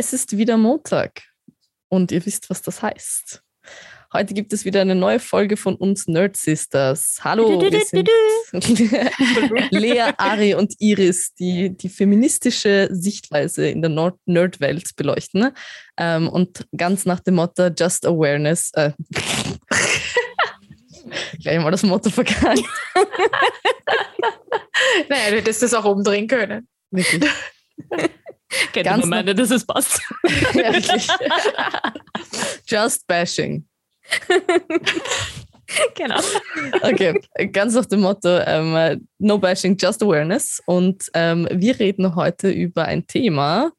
Es ist wieder Montag und ihr wisst, was das heißt. Heute gibt es wieder eine neue Folge von uns Nerd Sisters. Hallo, wir sind Lea, Ari und Iris, die die feministische Sichtweise in der Nerd-Welt beleuchten. Ähm, und ganz nach dem Motto Just Awareness. Äh, gleich mal das Motto verkannt. naja, du hättest das auch umdrehen können. Wirklich. Kennt Ganz meine, dass es passt. ja, Just bashing. genau. Okay, ganz nach dem Motto ähm, No bashing, just awareness. Und ähm, wir reden heute über ein Thema,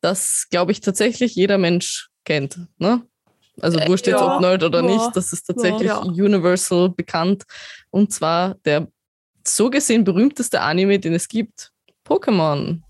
das, glaube ich, tatsächlich jeder Mensch kennt. Ne? Also äh, wurscht jetzt ja, ob Nerd oder ja, nicht, das ist tatsächlich ja. universal bekannt. Und zwar der so gesehen berühmteste Anime, den es gibt, Pokémon.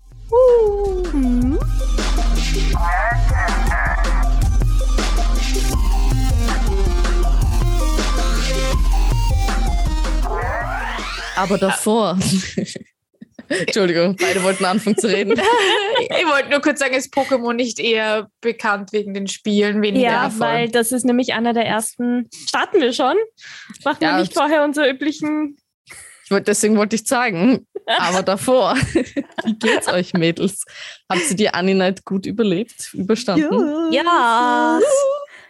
Aber davor. Entschuldigung, beide wollten anfangen zu reden. ich wollte nur kurz sagen, ist Pokémon nicht eher bekannt wegen den Spielen, weniger Ja, davon. weil das ist nämlich einer der ersten. Starten wir schon? Machen ja, wir nicht vorher unsere üblichen. Ich wollte, deswegen wollte ich sagen, aber davor. Wie geht's euch, Mädels? Habt ihr die Annie gut überlebt, überstanden? Ja. ja.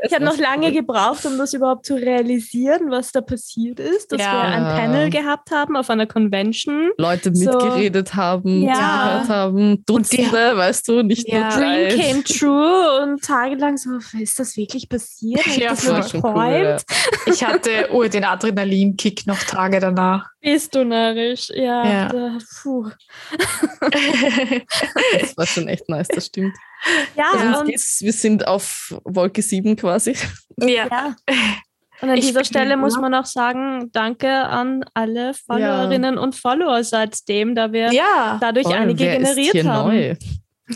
Ich habe noch lange gebraucht, um das überhaupt zu realisieren, was da passiert ist, dass ja. wir ein Panel gehabt haben auf einer Convention. Leute so. mitgeredet haben, ja. zugehört haben, Dutzende, die, weißt du, nicht ja. nur drei. Dream came true und tagelang so, ist das wirklich passiert? Ja, das war schon cool, ja. Ich hatte oh, den Adrenalinkick noch Tage danach. Bist du narrisch? Ja. ja. Da, puh. das war schon echt nice, das stimmt. Ja, also und wir sind auf Wolke 7 quasi. Ja. ja. Und an ich dieser Stelle muss man auch sagen, danke an alle Followerinnen ja. und Follower seitdem, da wir ja. dadurch Voll, einige generiert haben. Neu?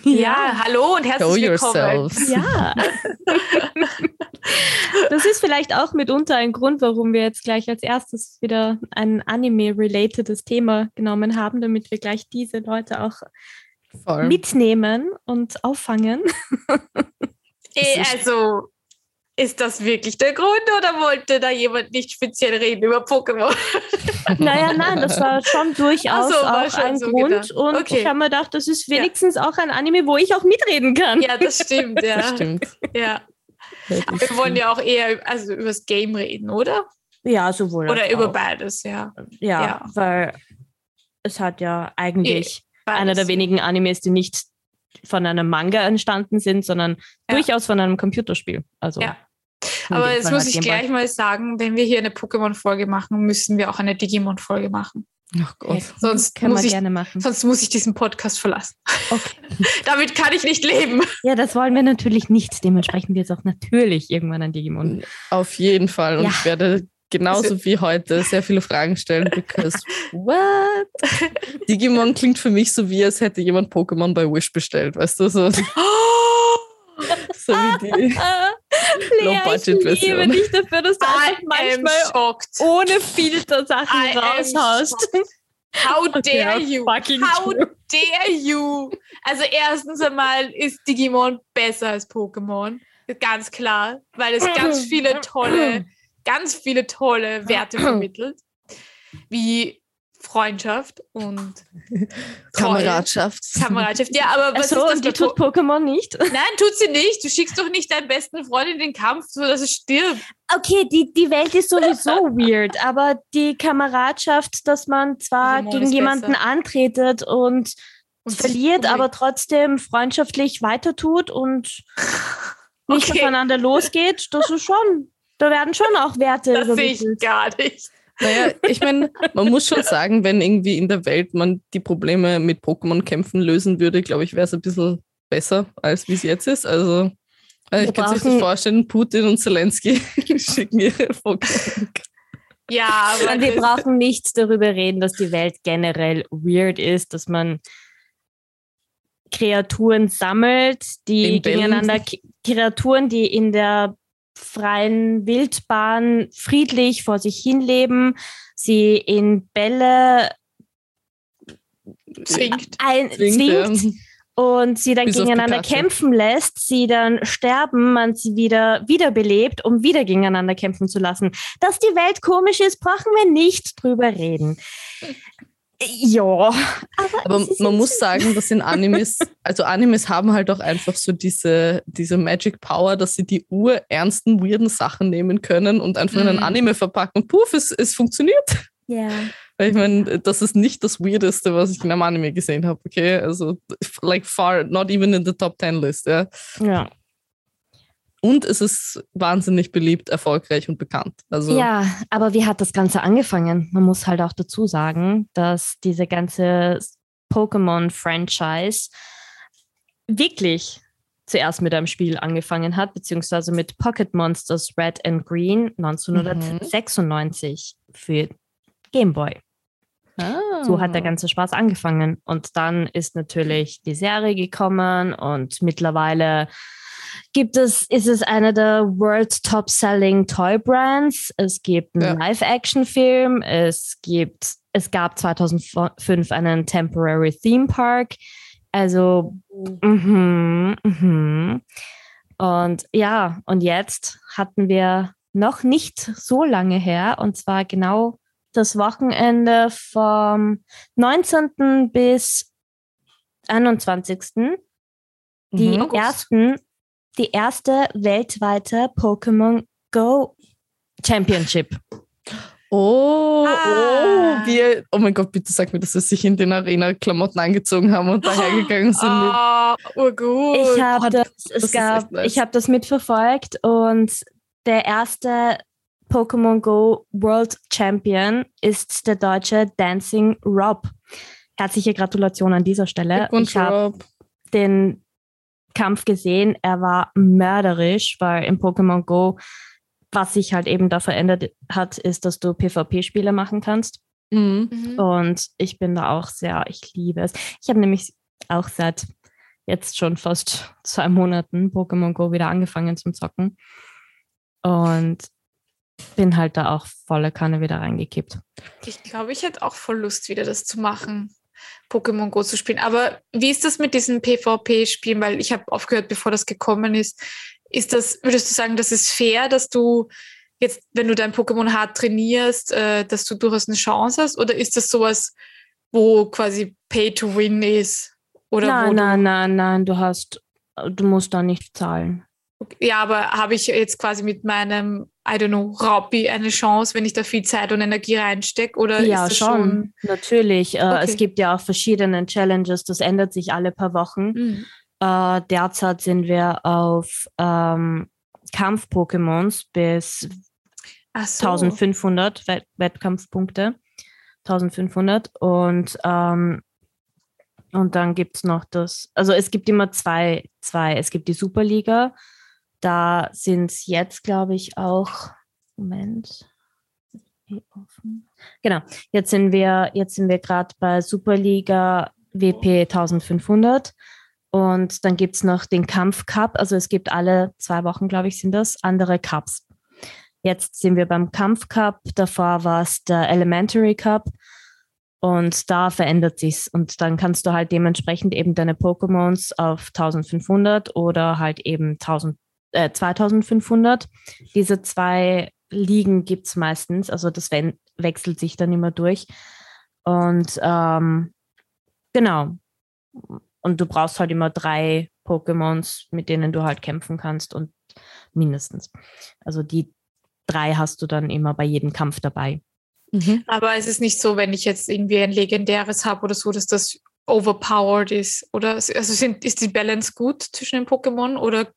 Ja. ja, hallo und herzlich Show willkommen. Ja. das ist vielleicht auch mitunter ein Grund, warum wir jetzt gleich als erstes wieder ein Anime-relatedes Thema genommen haben, damit wir gleich diese Leute auch Voll. mitnehmen und auffangen. Äh, also, ist das wirklich der Grund oder wollte da jemand nicht speziell reden über Pokémon? naja, nein, das war schon durchaus so, war auch schon ein so Grund. Gedacht. Und okay. ich habe mir gedacht, das ist wenigstens ja. auch ein Anime, wo ich auch mitreden kann. Ja, das stimmt, ja. Das stimmt. Ja. Aber wir wollen ja auch eher also über das Game reden, oder? Ja, sowohl. Oder über auch. beides, ja. ja. ja. weil es hat ja eigentlich Beides. einer der wenigen Animes, die nicht von einem Manga entstanden sind, sondern ja. durchaus von einem Computerspiel. Also ja. Aber jetzt muss ich gleich mal sagen, wenn wir hier eine Pokémon-Folge machen, müssen wir auch eine Digimon-Folge machen. Ach Gott. Okay. Sonst, muss ich, sonst muss ich diesen Podcast verlassen. Okay. Damit kann ich nicht leben. Ja, das wollen wir natürlich nicht. Dementsprechend wird es auch natürlich irgendwann ein Digimon. Auf jeden Fall. Und ja. ich werde genauso wie heute sehr viele Fragen stellen, because what? Digimon klingt für mich so wie, als hätte jemand Pokémon bei Wish bestellt, weißt du? So, so wie die Low-Budget-Version. Ich liebe dich dafür, dass du einfach manchmal ohne Filter Sachen I raushaust. How dare okay, you? How true. dare you? Also erstens einmal ist Digimon besser als Pokémon. Ganz klar, weil es ganz viele tolle ganz viele tolle Werte vermittelt, wie Freundschaft und Kameradschaft. Kameradschaft, ja, aber was so, ist das? die tut Pokémon nicht? Nein, tut sie nicht. Du schickst doch nicht deinen besten Freund in den Kampf, so dass es stirbt. Okay, die, die Welt ist sowieso weird, aber die Kameradschaft, dass man zwar gegen jemanden besser. antretet und, und verliert, aber trotzdem freundschaftlich weiter tut und nicht okay. aufeinander losgeht, das ist schon da werden schon auch Werte Das sehe ich gar nicht. Naja, ich meine, man muss schon sagen, wenn irgendwie in der Welt man die Probleme mit Pokémon-Kämpfen lösen würde, glaube ich, wäre es ein bisschen besser, als wie es jetzt ist. Also, also ich kann sich das vorstellen, Putin und Zelensky schicken ihre Pokémon. Ja, aber wir brauchen nicht darüber reden, dass die Welt generell weird ist, dass man Kreaturen sammelt, die gegeneinander Kreaturen, die in der freien Wildbahn friedlich vor sich hinleben, sie in Bälle zwingt, ein, zwingt, zwingt und sie dann Bis gegeneinander kämpfen lässt, sie dann sterben, man sie wieder wiederbelebt, um wieder gegeneinander kämpfen zu lassen. Dass die Welt komisch ist, brauchen wir nicht drüber reden. Ja, aber, aber man muss sagen, dass in Animes, also Animes haben halt auch einfach so diese, diese Magic Power, dass sie die urernsten, weirden Sachen nehmen können und einfach mhm. in ein. Anime verpacken und puff, es, es funktioniert. Ja. Weil ich meine, das ist nicht das Weirdeste, was ich in einem Anime gesehen habe, okay? Also, like far, not even in the top 10 list, ja. Ja. Und es ist wahnsinnig beliebt, erfolgreich und bekannt. Also ja, aber wie hat das Ganze angefangen? Man muss halt auch dazu sagen, dass diese ganze Pokémon-Franchise wirklich zuerst mit einem Spiel angefangen hat, beziehungsweise mit Pocket Monsters Red and Green 1996 mhm. für Game Boy. Ah. So hat der ganze Spaß angefangen. Und dann ist natürlich die Serie gekommen und mittlerweile gibt es, ist es einer der World Top Selling Toy Brands. Es gibt einen ja. Live-Action-Film. Es gibt, es gab 2005 einen Temporary Theme Park. Also, mhm, mhm. und ja, und jetzt hatten wir noch nicht so lange her, und zwar genau das Wochenende vom 19. bis 21. Die mhm. ersten die erste weltweite Pokémon Go Championship. Oh, ah. oh, wir, oh mein Gott, bitte sag mir, dass sie sich in den Arena-Klamotten angezogen haben und dahergegangen sind. Oh, oh gut. Ich habe oh, das, es gab, nice. ich habe das mitverfolgt und der erste Pokémon Go World Champion ist der deutsche Dancing Rob. Herzliche Gratulation an dieser Stelle. Ich habe den Kampf gesehen. Er war mörderisch, weil im Pokémon Go, was sich halt eben da verändert hat, ist, dass du PvP-Spiele machen kannst. Mhm. mhm. Und ich bin da auch sehr, ich liebe es. Ich habe nämlich auch seit jetzt schon fast zwei Monaten Pokémon Go wieder angefangen zum Zocken. Und bin halt da auch volle Kanne wieder reingekippt. Ich glaube, ich hätte auch voll Lust, wieder das zu machen. Pokémon Go zu spielen. Aber wie ist das mit diesen PvP-Spielen? Weil ich habe aufgehört, bevor das gekommen ist. Ist das, würdest du sagen, das ist fair, dass du jetzt, wenn du dein Pokémon hart trainierst, äh, dass du durchaus eine Chance hast? Oder ist das sowas, wo quasi Pay to Win ist? Oder nein, nein, nein, nein, du hast, du musst da nicht zahlen. Ja, aber habe ich jetzt quasi mit meinem, I don't know, Raupi eine Chance, wenn ich da viel Zeit und Energie reinstecke? Oder ja, schon, schon? natürlich. Äh, okay. Es gibt ja auch verschiedene Challenges, das ändert sich alle paar Wochen. Mhm. Äh, derzeit sind wir auf ähm, Kampf-Pokémons bis so. 1500 Wett Wettkampfpunkte. 1500 und ähm, und dann gibt es noch das, also es gibt immer zwei, zwei. Es gibt die Superliga, da sind es jetzt, glaube ich, auch, Moment, Genau, jetzt sind wir, wir gerade bei Superliga WP 1500 und dann gibt es noch den Kampf Cup. Also es gibt alle zwei Wochen, glaube ich, sind das andere Cups. Jetzt sind wir beim Kampf Cup. Davor war es der Elementary Cup. Und da verändert sich's. Und dann kannst du halt dementsprechend eben deine Pokémons auf 1500 oder halt eben 1000 äh, 2500. Diese zwei Ligen gibt es meistens, also das wechselt sich dann immer durch. Und ähm, genau. Und du brauchst halt immer drei Pokémons, mit denen du halt kämpfen kannst und mindestens. Also die drei hast du dann immer bei jedem Kampf dabei. Mhm. Aber es ist nicht so, wenn ich jetzt irgendwie ein legendäres habe oder so, dass das overpowered ist. Oder also sind, ist die Balance gut zwischen den Pokémon oder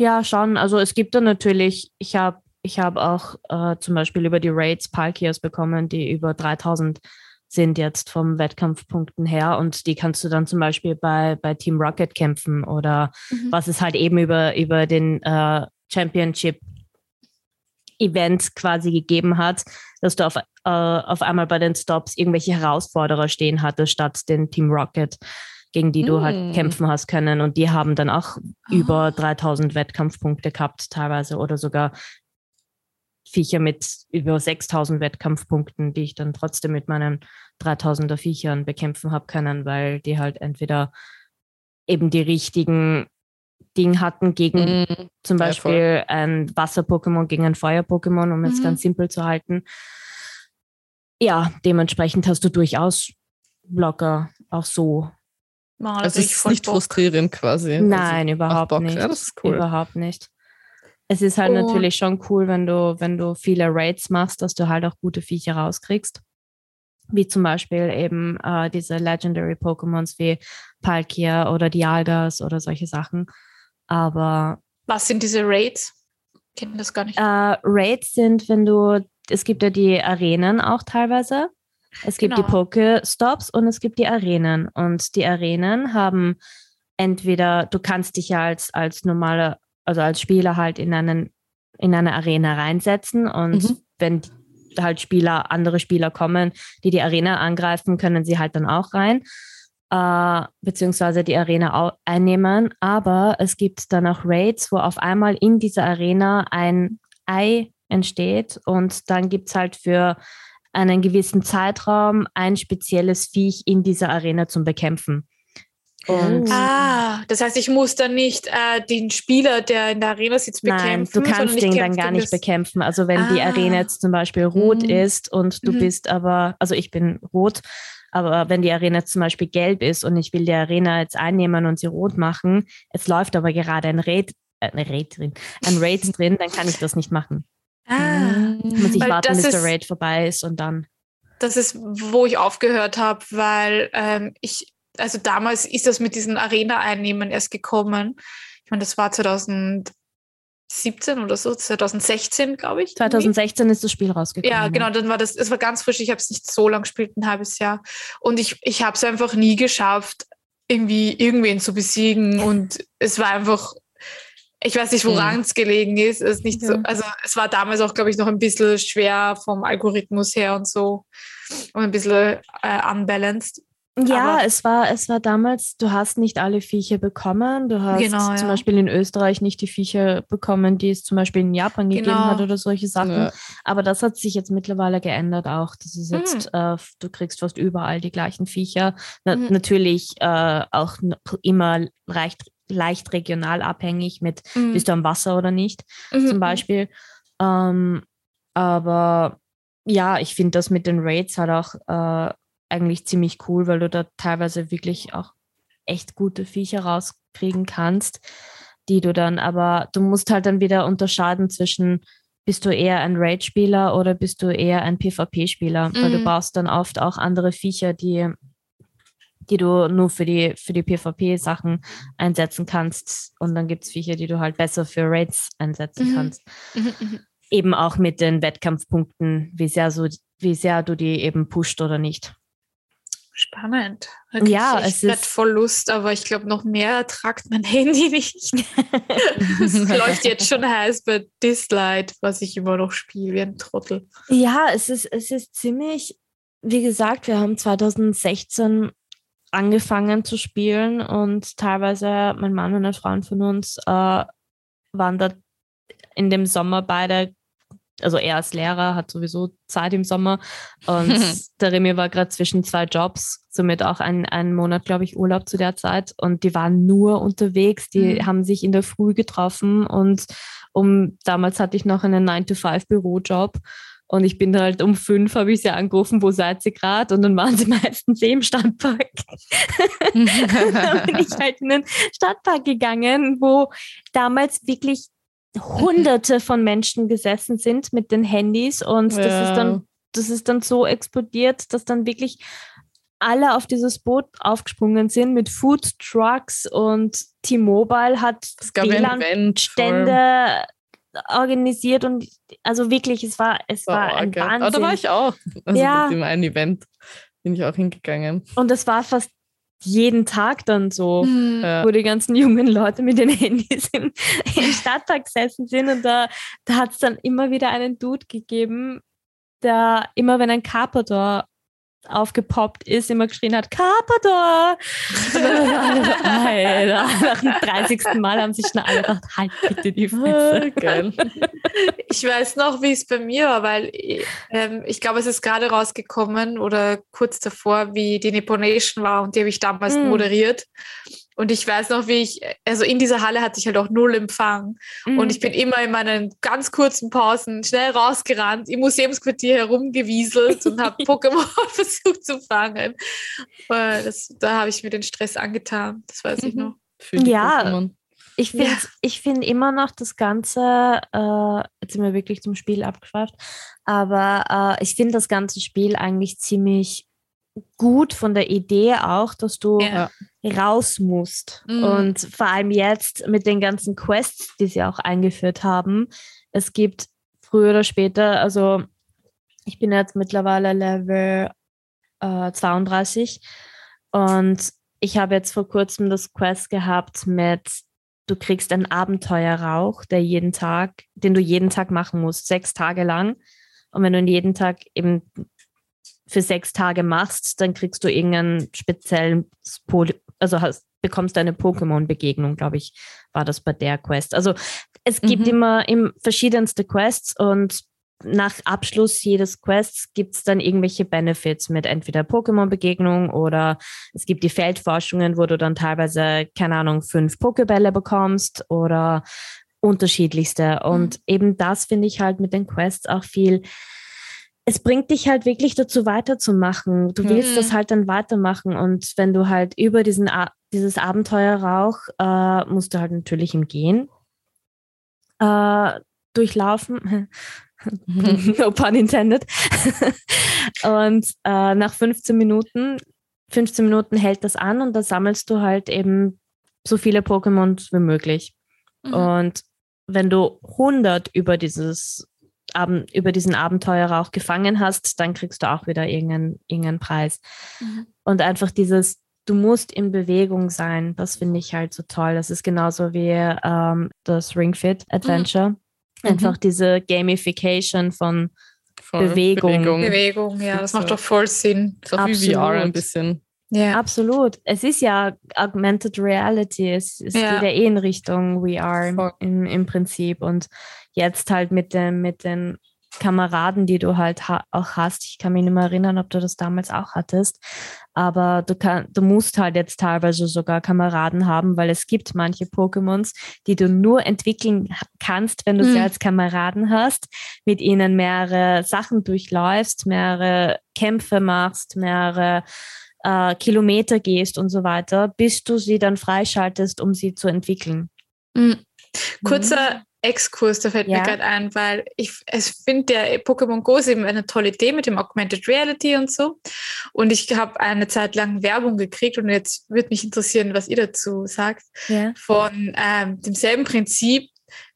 ja, schon. Also es gibt da natürlich, ich habe ich hab auch äh, zum Beispiel über die Raids Palkias bekommen, die über 3000 sind jetzt vom Wettkampfpunkten her und die kannst du dann zum Beispiel bei, bei Team Rocket kämpfen oder mhm. was es halt eben über, über den äh, Championship Event quasi gegeben hat, dass du auf, äh, auf einmal bei den Stops irgendwelche Herausforderer stehen hattest statt den Team Rocket gegen die du halt hm. kämpfen hast können. Und die haben dann auch oh. über 3000 Wettkampfpunkte gehabt, teilweise oder sogar Viecher mit über 6000 Wettkampfpunkten, die ich dann trotzdem mit meinen 3000er Viechern bekämpfen habe können, weil die halt entweder eben die richtigen Dinge hatten gegen mm, zum Beispiel ja, ein Wasser-Pokémon gegen ein Feuer-Pokémon, um mhm. ganz simpel zu halten. Ja, dementsprechend hast du durchaus locker auch so. Man, also es ist nicht Bock. frustrierend quasi. Also Nein, also, überhaupt nicht. Ja, das ist cool. Überhaupt nicht. Es ist halt oh. natürlich schon cool, wenn du, wenn du viele Raids machst, dass du halt auch gute Viecher rauskriegst. Wie zum Beispiel eben äh, diese Legendary Pokémons wie Palkia oder Dialgas oder solche Sachen. Aber. Was sind diese Raids? Ich kenne das gar nicht. Äh, Raids sind, wenn du, es gibt ja die Arenen auch teilweise. Es gibt genau. die Pokestops und es gibt die Arenen. Und die Arenen haben entweder, du kannst dich ja als, als normale, also als Spieler halt in, einen, in eine Arena reinsetzen und mhm. wenn halt Spieler, andere Spieler kommen, die die Arena angreifen, können sie halt dann auch rein, äh, beziehungsweise die Arena einnehmen. Aber es gibt dann auch Raids, wo auf einmal in dieser Arena ein Ei entsteht und dann gibt es halt für einen gewissen Zeitraum ein spezielles Viech in dieser Arena zum Bekämpfen. Und ah, das heißt, ich muss dann nicht äh, den Spieler, der in der Arena sitzt, bekämpfen. Nein, du kannst den dann gar nicht bekämpfen. Also wenn ah. die Arena jetzt zum Beispiel rot mhm. ist und du mhm. bist aber, also ich bin rot, aber wenn die Arena zum Beispiel gelb ist und ich will die Arena jetzt einnehmen und sie rot machen, es läuft aber gerade ein Raid, äh, ein Raid drin, ein Raid drin, dann kann ich das nicht machen. Ah, muss ich warten, bis der Raid vorbei ist und dann. Das ist, wo ich aufgehört habe, weil ähm, ich, also damals ist das mit diesen Arena-Einnehmen erst gekommen. Ich meine, das war 2017 oder so, 2016, glaube ich. 2016 irgendwie. ist das Spiel rausgekommen. Ja, genau, dann war das, es war ganz frisch, ich habe es nicht so lange gespielt, ein halbes Jahr. Und ich, ich habe es einfach nie geschafft, irgendwie irgendwen zu besiegen. Und es war einfach ich weiß nicht, woran mhm. es gelegen ist. Es ist nicht so, also es war damals auch, glaube ich, noch ein bisschen schwer vom Algorithmus her und so und ein bisschen äh, unbalanced. Ja, Aber es war, es war damals, du hast nicht alle Viecher bekommen. Du hast genau, zum ja. Beispiel in Österreich nicht die Viecher bekommen, die es zum Beispiel in Japan genau. gegeben hat oder solche Sachen. Ja. Aber das hat sich jetzt mittlerweile geändert auch. Das ist jetzt, mhm. äh, du kriegst fast überall die gleichen Viecher. Na, mhm. Natürlich äh, auch immer leicht leicht regional abhängig mit, mhm. bist du am Wasser oder nicht, mhm. zum Beispiel. Ähm, aber ja, ich finde das mit den Raids halt auch äh, eigentlich ziemlich cool, weil du da teilweise wirklich auch echt gute Viecher rauskriegen kannst, die du dann aber, du musst halt dann wieder unterscheiden zwischen, bist du eher ein Raid-Spieler oder bist du eher ein PvP-Spieler, mhm. weil du mhm. brauchst dann oft auch andere Viecher, die die du nur für die, für die PvP-Sachen einsetzen kannst. Und dann gibt es Viecher, die du halt besser für Raids einsetzen mhm. kannst. Mhm, mhm. Eben auch mit den Wettkampfpunkten, wie sehr, so, wie sehr du die eben pusht oder nicht. Spannend. Wirklich, ja, es ist voll Lust, aber ich glaube, noch mehr tragt mein Handy nicht. es läuft jetzt schon heiß bei Dislight, was ich immer noch spiele, wie ein Trottel. Ja, es ist, es ist ziemlich, wie gesagt, wir haben 2016 angefangen zu spielen und teilweise mein Mann und ein Freund von uns äh, waren da in dem Sommer beide, also er als Lehrer hat sowieso Zeit im Sommer und der Remy war gerade zwischen zwei Jobs, somit auch ein, einen Monat, glaube ich, Urlaub zu der Zeit und die waren nur unterwegs, die mhm. haben sich in der Früh getroffen und um damals hatte ich noch einen 9-to-5-Bürojob und ich bin halt um fünf, habe ich sie angerufen, wo seid ihr gerade? Und dann waren sie meistens eh im Stadtpark. dann bin ich halt in den Stadtpark gegangen, wo damals wirklich hunderte von Menschen gesessen sind mit den Handys und ja. das ist dann das ist dann so explodiert, dass dann wirklich alle auf dieses Boot aufgesprungen sind mit Food Trucks und T-Mobile hat WLAN-Stände organisiert und also wirklich, es war, es war, war ein okay. Wahnsinn. Aber da war ich auch. Also ja. mit dem einen Event bin ich auch hingegangen. Und es war fast jeden Tag dann so, mhm. wo die ganzen jungen Leute mit den Handys im, im Stadtpark gesessen sind und da, da hat es dann immer wieder einen Dude gegeben, der immer wenn ein Carpador aufgepoppt ist, immer geschrien hat, Carpador! Alter, nach dem 30. Mal haben sich schon alle gedacht, halt bitte die Fresse. Geil. Ich weiß noch, wie es bei mir war, weil ähm, ich glaube, es ist gerade rausgekommen oder kurz davor, wie die Nipponation war und die habe ich damals mm. moderiert. Und ich weiß noch, wie ich, also in dieser Halle hatte ich halt auch null Empfang. Mhm. Und ich bin immer in meinen ganz kurzen Pausen schnell rausgerannt, im Museumsquartier herumgewieselt und habe Pokémon versucht zu fangen. Das, da habe ich mir den Stress angetan, das weiß mhm. ich noch. Ja, Pokémon. ich finde ja. ich find immer noch das Ganze, äh, jetzt sind wir wirklich zum Spiel abgeschweift, aber äh, ich finde das ganze Spiel eigentlich ziemlich gut von der Idee auch, dass du ja. Raus musst. Mhm. Und vor allem jetzt mit den ganzen Quests, die sie auch eingeführt haben. Es gibt früher oder später, also ich bin jetzt mittlerweile Level äh, 32 und ich habe jetzt vor kurzem das Quest gehabt mit du kriegst einen Abenteuerrauch, der jeden Tag, den du jeden Tag machen musst, sechs Tage lang. Und wenn du ihn jeden Tag eben für sechs Tage machst, dann kriegst du irgendeinen speziellen, Pol also hast, bekommst du eine Pokémon-Begegnung, glaube ich, war das bei der Quest. Also es gibt mhm. immer im verschiedenste Quests und nach Abschluss jedes Quests gibt es dann irgendwelche Benefits mit entweder Pokémon-Begegnung oder es gibt die Feldforschungen, wo du dann teilweise, keine Ahnung, fünf Pokébälle bekommst oder unterschiedlichste. Und mhm. eben das finde ich halt mit den Quests auch viel es bringt dich halt wirklich dazu weiterzumachen. Du willst mhm. das halt dann weitermachen. Und wenn du halt über diesen dieses Abenteuerrauch äh, musst du halt natürlich im Gehen äh, durchlaufen. no pun intended. und äh, nach 15 Minuten, 15 Minuten hält das an und da sammelst du halt eben so viele Pokémon wie möglich. Mhm. Und wenn du 100 über dieses über diesen Abenteurer auch gefangen hast, dann kriegst du auch wieder irgendeinen, irgendeinen Preis. Mhm. Und einfach dieses, du musst in Bewegung sein, das finde ich halt so toll. Das ist genauso wie ähm, das Ring Fit Adventure. Mhm. Einfach mhm. diese Gamification von voll. Bewegung. Bewegung. Bewegung, ja, das macht doch voll Sinn. So wie VR ein bisschen. Ja. Absolut. Es ist ja Augmented Reality. Es, es ja. geht ja eh in Richtung VR im, im Prinzip. Und jetzt halt mit, dem, mit den Kameraden, die du halt ha auch hast. Ich kann mich nicht mehr erinnern, ob du das damals auch hattest. Aber du, kann, du musst halt jetzt teilweise sogar Kameraden haben, weil es gibt manche Pokémons, die du nur entwickeln kannst, wenn du mhm. sie als Kameraden hast, mit ihnen mehrere Sachen durchläufst, mehrere Kämpfe machst, mehrere äh, Kilometer gehst und so weiter, bis du sie dann freischaltest, um sie zu entwickeln. Mhm. Kurzer. Exkurs, da fällt ja. mir gerade ein, weil ich finde, der Pokémon Go ist eben eine tolle Idee mit dem Augmented Reality und so. Und ich habe eine Zeit lang Werbung gekriegt und jetzt würde mich interessieren, was ihr dazu sagt. Ja. Von ähm, demselben Prinzip,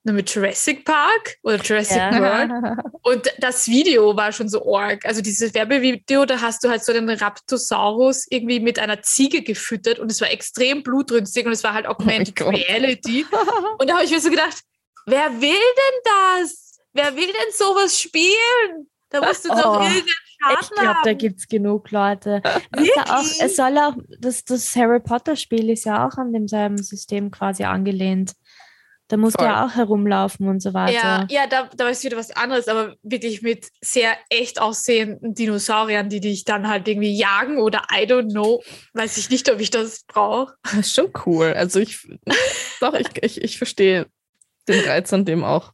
nur mit Jurassic Park oder Jurassic ja. World. Und das Video war schon so arg. Also dieses Werbevideo, da hast du halt so den Raptosaurus irgendwie mit einer Ziege gefüttert und es war extrem blutrünstig und es war halt oh Augmented oh Reality. und da habe ich mir so gedacht, wer will denn das? Wer will denn sowas spielen? Da musst du oh. doch irgendeinen Schaden Ich glaube, da gibt es genug Leute. Ja auch, es soll auch, das, das Harry Potter-Spiel ist ja auch an demselben System quasi angelehnt. Da musst Voll. du ja auch herumlaufen und so weiter. Ja, ja da, da ist wieder was anderes, aber wirklich mit sehr echt aussehenden Dinosauriern, die dich dann halt irgendwie jagen oder I don't know. Weiß ich nicht, ob ich das brauche. Das ist schon cool. Also ich, doch, ich, ich, ich verstehe den Reiz an dem auch.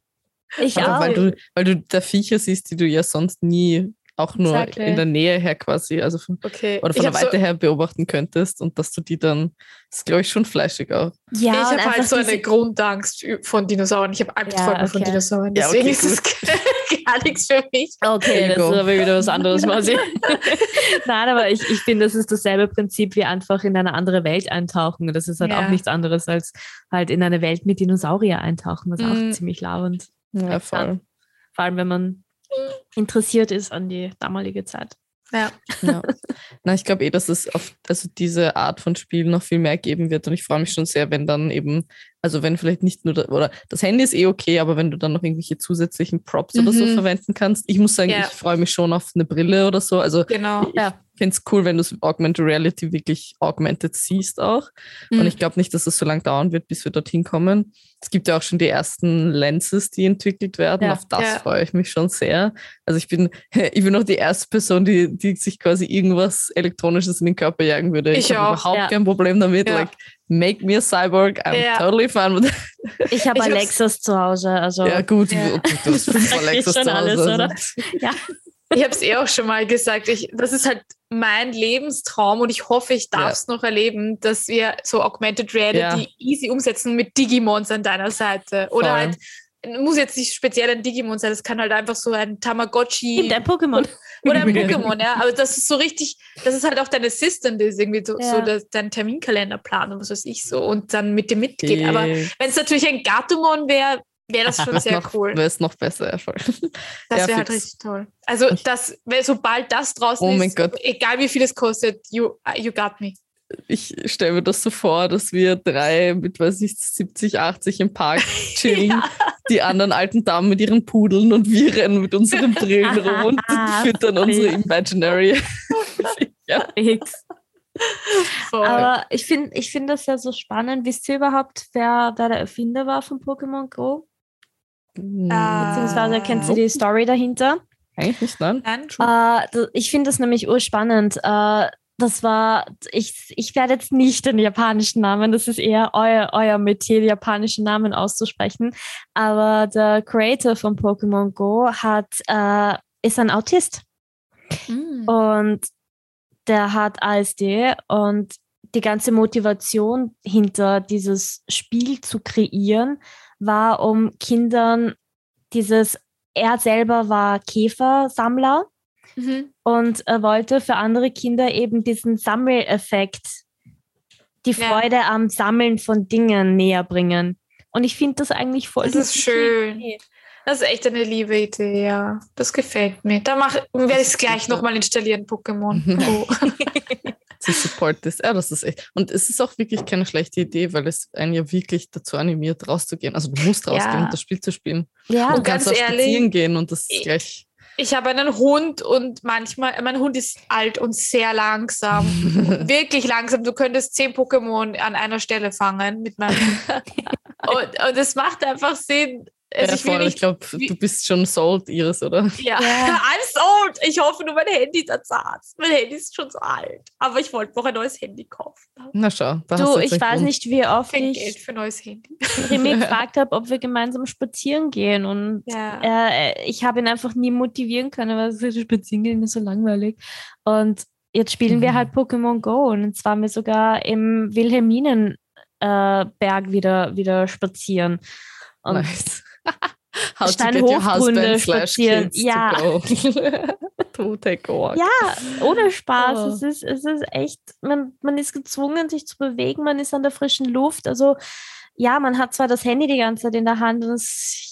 Ich Aber auch. Weil du, weil du da Viecher siehst, die du ja sonst nie auch nur exactly. in der Nähe her quasi, also von, okay. oder von der Weite so her beobachten könntest und dass du die dann, das ist glaube ich schon fleischig auch. Ja, ich habe halt so eine Grundangst von Dinosauriern. Ich habe Angst ja, okay. von Dinosauriern. Deswegen ja, okay, ist es gar nichts für mich. Okay, das ist aber wieder was anderes mal sehen. Nein, aber ich, ich finde, das ist dasselbe Prinzip wie einfach in eine andere Welt eintauchen. Das ist halt ja. auch nichts anderes als halt in eine Welt mit Dinosaurier eintauchen, was mhm. auch ziemlich lauernd. Ja, voll. Vor allem, wenn man interessiert ist an die damalige Zeit. Ja. ja. Na, ich glaube eh, dass es auf also diese Art von Spiel noch viel mehr geben wird und ich freue mich schon sehr, wenn dann eben Also wenn vielleicht nicht nur, da, oder das Handy ist eh okay, aber wenn du dann noch irgendwelche zusätzlichen Props mhm. oder so mhm. verwenden kannst. Ich muss sagen, ja. ich freue mich schon auf eine Brille oder so. Also genau. ich, ja finde es cool, wenn du Augmented Reality wirklich augmented siehst auch. Mhm. Und ich glaube nicht, dass es so lange dauern wird, bis wir dorthin kommen. Es gibt ja auch schon die ersten Lenses, die entwickelt werden. Ja. Auf das freue ich mich schon sehr. Also ich bin, ich bin auch die erste Person, die, die sich quasi irgendwas Elektronisches in den Körper jagen würde. Ich, ich habe überhaupt kein Problem damit. Like, make me a cyborg, I'm totally fine with Ich habe Alexas zu Hause. Also. Ja, gut, ja. du, du hast fünf Alexas zu Hause. Alles, also. Ja. Ich habe es eh auch schon mal gesagt. Ich, das ist halt mein Lebenstraum und ich hoffe, ich darf es ja. noch erleben, dass wir so Augmented Reality ja. easy umsetzen mit Digimons an deiner Seite. Oder Voll. halt, muss jetzt nicht speziell ein Digimon sein, das kann halt einfach so ein Tamagotchi. Ein Pokémon. Oder ein Pokémon, ja. Aber das ist so richtig, das ist halt auch dein Assistant, ist irgendwie so, ja. so das, dein Terminkalenderplan und was weiß ich so und dann mit dir mitgeht. Aber wenn es natürlich ein Gatomon wäre, wäre das schon sehr noch, cool. Wäre es noch besser, ja, voll. Das wäre halt richtig toll. Also, das, sobald das draußen oh ist, Gott. egal wie viel es kostet, you, you got me. Ich stelle mir das so vor, dass wir drei mit, weiß ich, 70, 80 im Park chillen, ja. Die anderen alten Damen mit ihren Pudeln und wir rennen mit unseren Brillen rum und füttern unsere Imaginary. ja. Aber ich finde ich find das ja so spannend. Wisst ihr überhaupt, wer, wer der Erfinder war von Pokémon Go? Beziehungsweise kennt ihr die Story dahinter? Eigentlich nicht, nein. Äh, ich finde das nämlich urspannend. Äh, das war, ich, ich werde jetzt nicht den japanischen Namen, das ist eher euer, euer Metier, die japanischen Namen auszusprechen. Aber der Creator von Pokémon Go hat, äh, ist ein Autist. Mhm. Und der hat ASD und die ganze Motivation hinter dieses Spiel zu kreieren war, um Kindern dieses, er selber war Käfersammler mhm. und er wollte für andere Kinder eben diesen Sammeleffekt, die Freude ja. am Sammeln von Dingen näher bringen. Und ich finde das eigentlich voll. Das ist schön. Idee. Das ist echt eine liebe Idee, ja. Das gefällt mir. Da werde ich es gleich nochmal installieren, Pokémon. Oh. Sie support das. Ja, das ist echt. Und es ist auch wirklich keine schlechte Idee, weil es einen ja wirklich dazu animiert, rauszugehen. Also du musst rausgehen ja. und das Spiel zu spielen. Ja, du kannst auch ehrlich, spazieren gehen und das ist gleich. Ich habe einen Hund und manchmal, mein Hund ist alt und sehr langsam. wirklich langsam. Du könntest zehn Pokémon an einer Stelle fangen mit meinem. und, und es macht einfach Sinn, also ja, ich, voll, ich glaube, du bist schon sold, Iris, oder? Ja, yeah. I'm sold. Ich hoffe nur, mein Handy ist ersatz. Mein Handy ist schon so alt. Aber ich wollte noch ein neues Handy kaufen. Na schau. Du, ich weiß Grund. nicht, wie oft ich Geld für neues Handy. Remy gefragt habe, ob wir gemeinsam spazieren gehen. Und ja. äh, ich habe ihn einfach nie motivieren können, weil so spazieren gehen ist so langweilig. Und jetzt spielen mhm. wir halt Pokémon Go. Und zwar wir sogar im Wilhelminenberg äh, wieder, wieder spazieren. Und nice. How Steine Hofgründe spazieren. Ja. to walk. Ja, ohne Spaß. Oh. Es, ist, es ist echt, man, man ist gezwungen, sich zu bewegen, man ist an der frischen Luft. Also ja, man hat zwar das Handy die ganze Zeit in der Hand und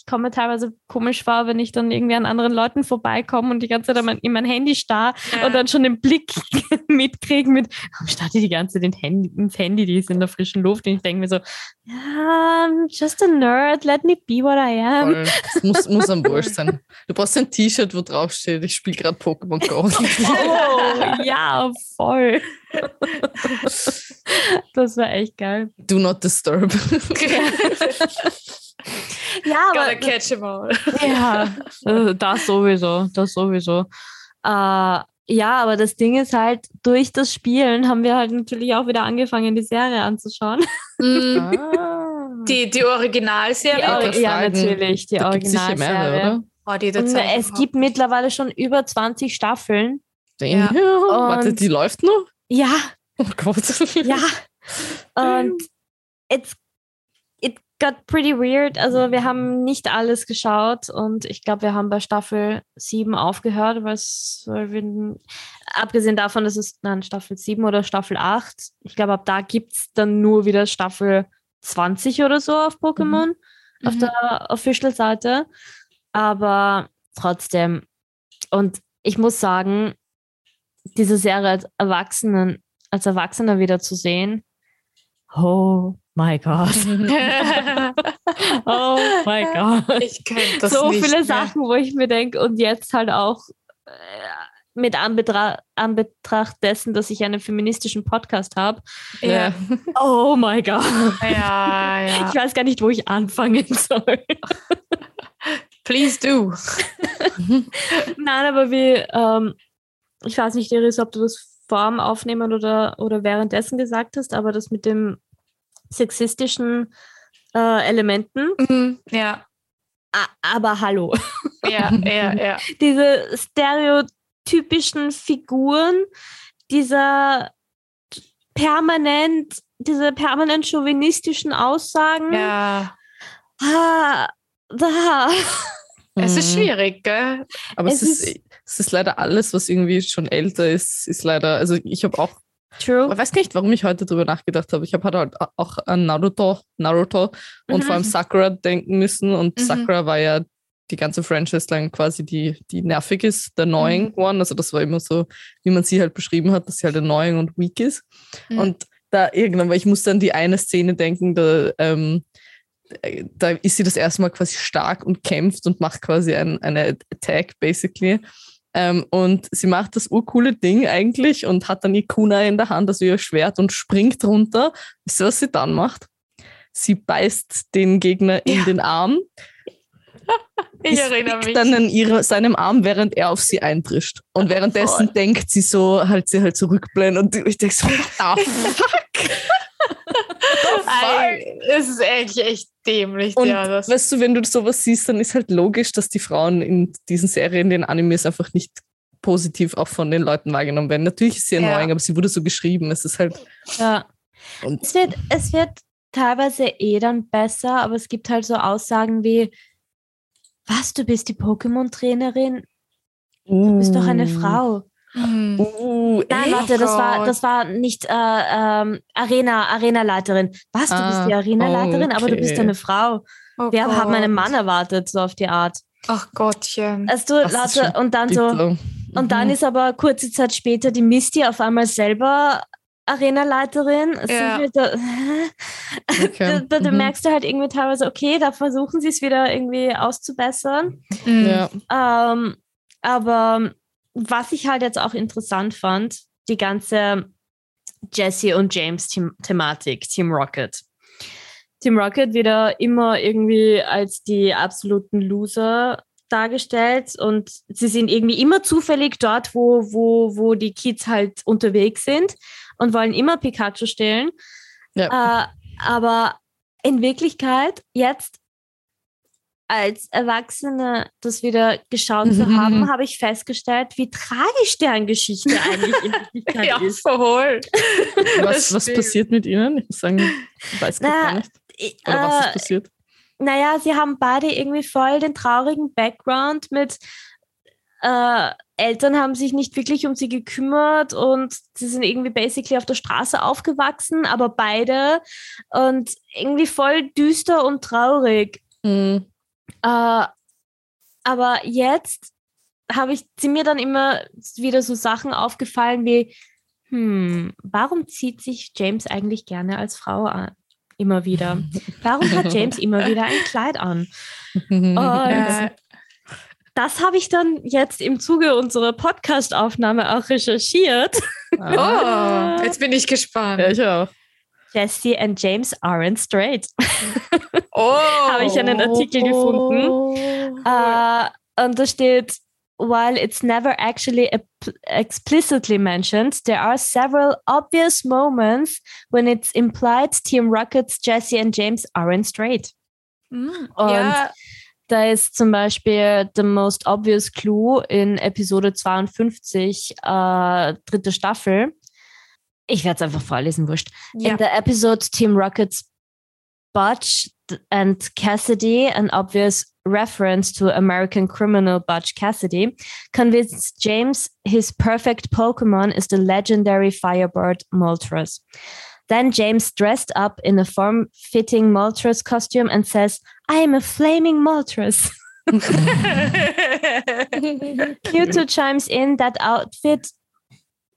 ich komme teilweise komisch vor, wenn ich dann irgendwie an anderen Leuten vorbeikomme und die ganze Zeit in mein Handy starr ja. und dann schon den Blick mitkriege mit, warum starrt die die ganze Zeit ins Handy, ins Handy, die ist in der frischen Luft und ich denke mir so, ja, I'm just a nerd, let me be what I am. Voll. Das muss, muss am Wurscht sein. Du brauchst ein T-Shirt, wo drauf steht, ich spiele gerade Pokémon Go. oh, ja, voll. das war echt geil. Do not disturb. Ja, aber. Gotta catch him all. ja, äh, das sowieso, das sowieso. Äh, ja, aber das Ding ist halt, durch das Spielen haben wir halt natürlich auch wieder angefangen, die Serie anzuschauen. Mm. Die, die Originalserie? Die, ja, natürlich, die da Originalserie. Mehrere, oh, die es gibt mittlerweile schon über 20 Staffeln. Ja. Warte, die läuft noch? Ja. Oh Gott. Ja. Und it's, it got pretty weird. Also wir haben nicht alles geschaut und ich glaube, wir haben bei Staffel 7 aufgehört, was wir, abgesehen davon, dass es dann Staffel 7 oder Staffel 8. Ich glaube, ab da gibt es dann nur wieder Staffel 20 oder so auf Pokémon, mhm. auf mhm. der Official-Seite. Aber trotzdem. Und ich muss sagen, diese Serie als Erwachsenen, als Erwachsener wieder zu sehen, oh my God. oh my God. Ich könnte das So nicht viele mehr. Sachen, wo ich mir denke, und jetzt halt auch äh, mit Anbetra Anbetracht dessen, dass ich einen feministischen Podcast habe. Ja, Oh my God. ja, ja. Ich weiß gar nicht, wo ich anfangen soll. Please do. Nein, aber wie, ähm, ich weiß nicht, Iris, ob du das vor dem Aufnehmen oder, oder währenddessen gesagt hast, aber das mit dem sexistischen äh, Elementen. Mhm, Ja, A aber hallo. ja, ja, ja. Diese stereotypischen Figuren, dieser permanent, diese permanent chauvinistischen Aussagen. ja. Ah, da. Es ist Mhm. schwierig, gell? Aber es, Es ist, es ist leider alles, was irgendwie schon älter ist, ist leider, also ich habe auch, True. ich weiß nicht, warum ich heute drüber nachgedacht habe. Ich habe halt auch an Naruto, Naruto und Mhm. vor allem Sakura denken müssen. Und Mhm. Sakura war ja die ganze Franchise lang quasi die, die nervig ist, der annoying one. Also das war immer so, wie man sie halt beschrieben hat, dass sie halt annoying und weak ist. Mhm. Und da irgendwann, weil ich musste an die eine Szene denken, da, ähm, da ist sie das erste Mal quasi stark und kämpft und macht quasi ein, eine Attack, basically. Ähm, und sie macht das urcoole Ding eigentlich und hat dann ihr Kuna in der Hand, also ihr Schwert und springt runter. Wisst ihr, was sie dann macht? Sie beißt den Gegner in Ja. den Arm, Ich erinnere mich. dann an ihre, seinem Arm, während er auf sie eintrischt. Und währenddessen voll. denkt sie so, halt sie halt zurückblenden und ich denke so, what the fuck? Es ist eigentlich echt dämlich, Und ja. Das, weißt du, wenn du sowas siehst, dann ist halt logisch, dass die Frauen in diesen Serien, den Animes einfach nicht positiv auch von den Leuten wahrgenommen werden. Natürlich ist sie Ja. annoying, aber sie wurde so geschrieben. Es ist halt, Ja. Und- es, wird, es wird teilweise eh dann besser, aber es gibt halt so Aussagen wie, was, du bist die Pokémon-Trainerin? Du bist doch eine Frau. Mhm. Uh, Nein, warte, das war, Gott. das war nicht äh, ähm, Arena, Arena-Leiterin. Was, du Ah, bist die Arena-Leiterin, aber du bist okay. eine Frau. Oh Wir haben einen Gott. Mann erwartet, so auf die Art. Ach Gottchen. Also schon und dann so, und dann Mhm. ist aber kurze Zeit später die Misty auf einmal selber Arena-Leiterin. Ja. halt so, Okay. da, da, da Mhm. merkst du halt irgendwie teilweise, okay, da versuchen sie es wieder irgendwie auszubessern. Mhm. Ja. Ähm, aber was ich halt jetzt auch interessant fand, die ganze Jesse und James-Thematik, Team Rocket. Team Rocket wieder immer irgendwie als die absoluten Loser dargestellt und sie sind irgendwie immer zufällig dort, wo, wo, wo die Kids halt unterwegs sind und wollen immer Pikachu stehlen. Ja. Äh, aber in Wirklichkeit jetzt als Erwachsene das wieder geschaut zu Mhm. haben, habe ich festgestellt, wie tragisch deren Geschichte eigentlich in Wirklichkeit Ja, ist. voll. Was, was passiert mit ihnen? Ich muss sagen, ich weiß grad Na, gar nicht. Ich- Oder was äh, ist passiert? naja, sie haben beide irgendwie voll den traurigen Background mit äh, Eltern haben sich nicht wirklich um sie gekümmert und sie sind irgendwie basically auf der Straße aufgewachsen, aber beide und irgendwie voll düster und traurig. Mhm. Äh, aber jetzt habe ich sie mir dann immer wieder so Sachen aufgefallen wie, hm, warum zieht sich James eigentlich gerne als Frau an? Immer wieder. Warum hat James immer wieder ein Kleid an? Und Äh, das habe ich dann jetzt im Zuge unserer Podcast-Aufnahme auch recherchiert. Oh, jetzt bin ich gespannt. Ja, ich auch. Jesse and James aren't straight. Oh, Habe ich einen Artikel gefunden. Uh, und da steht, while it's never actually explicitly mentioned, there are several obvious moments when it's implied Team Rockets, Jesse and James aren't straight. Mhm. Und ja, da ist zum Beispiel the most obvious clue in Episode 52, äh, dritte Staffel. Ich werde es einfach vorlesen, wurscht. ja. In the episode Team Rockets Butch and Cassidy, an obvious reference to American criminal Butch Cassidy, convinced James his perfect Pokemon is the legendary Firebird Moltres. Then James dressed up in a form fitting Moltres costume and says, I am a flaming Moltres. Mewtwo chimes in that outfit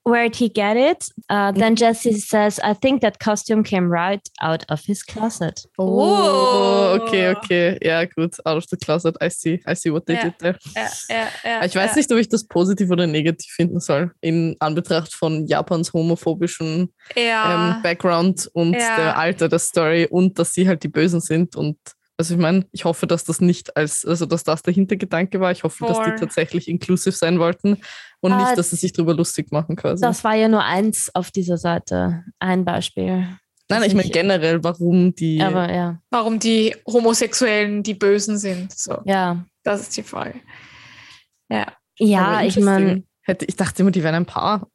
where'd he get it? Uh, then Jesse says, I think that costume came right out of his closet. Oh, okay, okay. Ja, gut. Out of the closet. I see. I see what they Ja. did there. Ja, ja, ja, Ich weiß ja. nicht, ob ich das positiv oder negativ finden soll, in Anbetracht von Japans homophobischen Ja. ähm, Background und der Alter der Story und dass sie halt die Bösen sind. Und also ich meine, ich hoffe, dass das nicht als, also dass das der Hintergedanke war. Ich hoffe, dass Voll. die tatsächlich inklusiv sein wollten und Ah, nicht, dass sie sich drüber lustig machen quasi. Das war ja nur eins auf dieser Seite. Ein Beispiel. Nein, ich meine generell, warum die. Aber ja, Warum die Homosexuellen die Bösen sind. So, ja. das ist die Frage. Ja. Ja, ich meine, ich dachte immer, die wären ein Paar.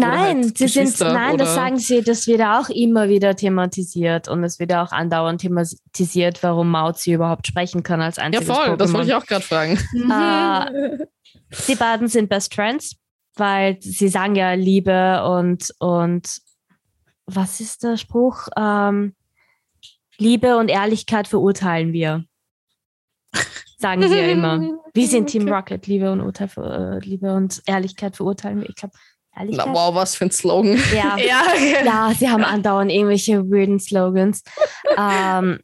Nein, halt sie sind, nein, das sagen sie, das wird auch immer wieder thematisiert und es wird auch andauernd thematisiert, warum Mauzi überhaupt sprechen kann als Ja, einziges voll, das Pokémon. wollte ich auch gerade fragen. Äh, die beiden sind Best Friends, weil sie sagen ja Liebe und, und was ist der Spruch? Ähm, Liebe und Ehrlichkeit verurteilen wir. Sagen sie ja immer. Wir sind Team. Rocket, Liebe und, Urteil, äh, Liebe und Ehrlichkeit verurteilen wir. Ich glaube, Ehrlichkeit. Na, wow, was für ein Slogan. Ja, Ja, ja, sie haben andauernd irgendwelche weirden Slogans. ähm,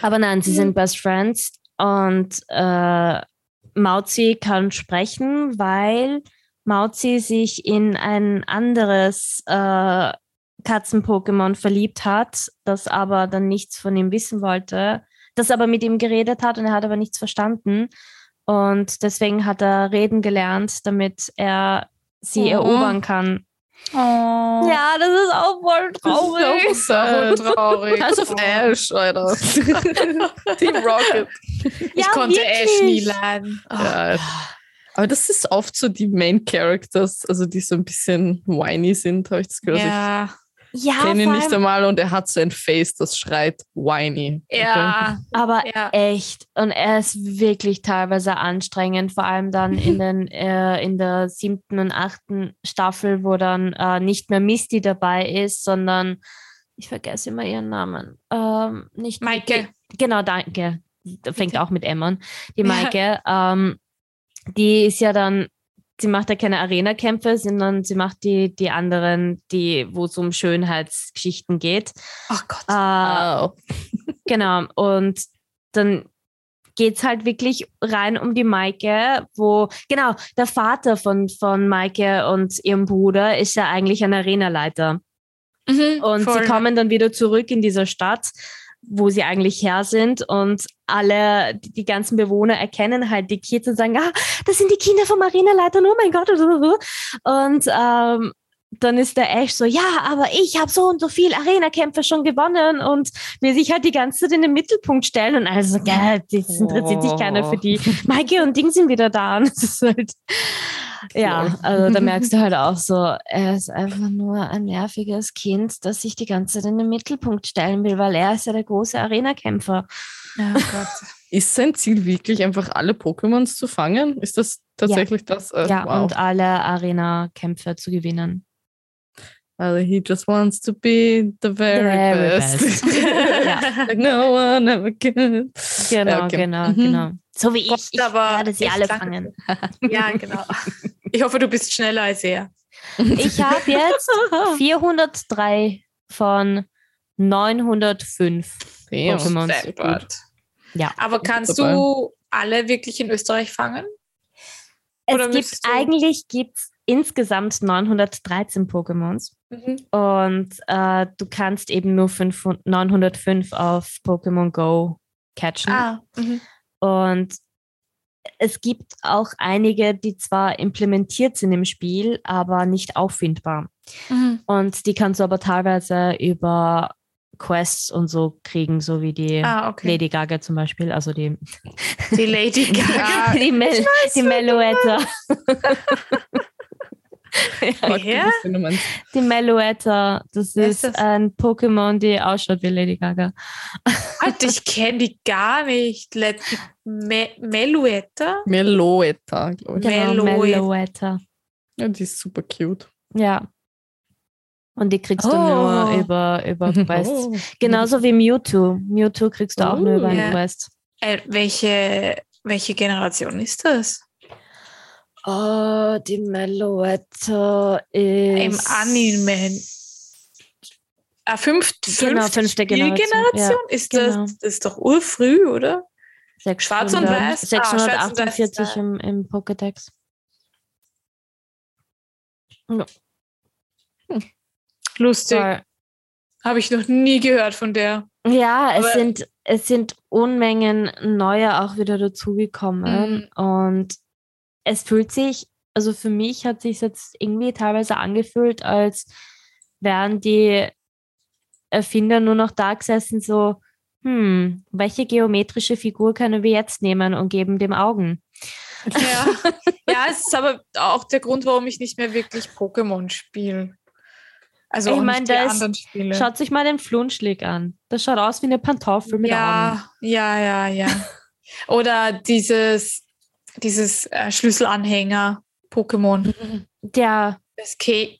aber nein, sie sind Best Friends und äh, Mauzi kann sprechen, weil Mauzi sich in ein anderes äh, Katzen-Pokémon verliebt hat, das aber dann nichts von ihm wissen wollte, das aber mit ihm geredet hat und er hat aber nichts verstanden. Und deswegen hat er reden gelernt, damit er sie Oh. erobern kann. Oh. Ja, das ist auch voll traurig. Das ist auch so traurig. House of Ash, Alter. Team Rocket. Ich Ja, konnte wirklich. Ash nie leiden. Ja. Aber das ist oft so die Main Characters, also die so ein bisschen whiny sind, habe ich das gehört. Ja, Ich Ja, kenne ihn nicht einmal und er hat so ein Face, das schreit whiny. ja, aber ja. echt. Und er ist wirklich teilweise anstrengend, vor allem dann in, den, äh, in der siebten und achten Staffel, wo dann äh, nicht mehr Misty dabei ist, sondern ich vergesse immer ihren Namen. Ähm, nicht Maike. Genau, danke. Da fängt Bitte. auch mit M an. Die Ja. Maike, ähm, die ist ja dann, sie macht ja keine Arena-Kämpfe, sondern sie macht die, die anderen, die, wo es um Schönheitsgeschichten geht. Ach Gott. Äh, Oh. Genau. Und dann geht es halt wirklich rein um die Maike, wo, genau, der Vater von, von Maike und ihrem Bruder ist ja eigentlich ein Arenaleiter. Mhm, Und voll. sie kommen dann wieder zurück in dieser Stadt, wo sie eigentlich her sind und alle, die, ganzen Bewohner erkennen halt die Kids und sagen, ah, das sind die Kinder vom Arenaleiter, oh mein Gott. Und ähm, dann ist der Ash so, ja, aber ich habe so und so viel Arena-Kämpfe schon gewonnen und will sich halt die ganze Zeit in den Mittelpunkt stellen und also, ja, das interessiert sich keiner für die. Maike und Ding sind wieder da und das ist halt, ja, also da merkst du halt auch so, er ist einfach nur ein nerviges Kind, das sich die ganze Zeit in den Mittelpunkt stellen will, weil er ist ja der große Arena-Kämpfer. Oh. Ist sein Ziel wirklich einfach alle Pokémons zu fangen? Ist das tatsächlich das? Äh, ja, wow. und alle Arena-Kämpfe zu gewinnen. Also he just wants to be the very, very best. best. Ja. like no one ever can. Genau, okay. genau, Mhm. genau. So wie Gott, ich, ich werde sie alle fangen. Ja, genau. Ich hoffe, du bist schneller als er. Ich habe jetzt 403 von 905 Damn. Pokémon. Ja. Aber kannst du alle wirklich in Österreich fangen? Es Oder gibt müsstest du- eigentlich gibt's insgesamt 913 Pokémons Mhm. und äh, du kannst eben nur 500 905 auf Pokémon Go catchen. Ah, mhm. Und es gibt auch einige, die zwar implementiert sind im Spiel, aber nicht auffindbar. Mhm. Und die kannst du aber teilweise über Quests und so kriegen, so wie die ah okay. Lady Gaga zum Beispiel, also die, Die Lady Gaga. die, Mel die Meluetta. Du du meinst. Die Meluetta, das ist ist das? ein Pokémon, die ausschaut wie Lady Gaga. Alter, ich kenne die gar nicht. Me Meluetta? Meloetta, glaube ich. Genau, Meloetta. Meluetta. Ja, die ist super cute. Ja. Und die kriegst du Oh. nur über, über Quests. Oh. Genauso wie Mewtwo. Mewtwo kriegst du auch nur Oh. über eine Ja. Quest. Äh, welche, welche Generation ist das? Oh, die Meloetta ist. Im Anime. Ah, fünf, genau, fünfte Generation. Generation? Ja, ist genau. das, das ist doch urfrüh, oder? 600, Schwarz und Weiß? 648 ah, im, im Pokédex. Ja. Hm. Lustig. Habe ich noch nie gehört von der. Ja, es sind, es sind Unmengen neue auch wieder dazugekommen. Mhm. Und es fühlt sich, also für mich hat sich jetzt irgendwie teilweise angefühlt, als wären die Erfinder nur noch da gesessen, so, hm, welche geometrische Figur können wir jetzt nehmen und geben dem Augen? Ja, ja es ist aber auch der Grund, warum ich nicht mehr wirklich Pokémon spiele. Also ich meine, schaut sich mal den Flunschlig an. Das schaut aus wie eine Pantoffel mit ja, Augen. Ja, ja, ja. Oder dieses, dieses äh, Schlüsselanhänger Pokémon. Der. Das K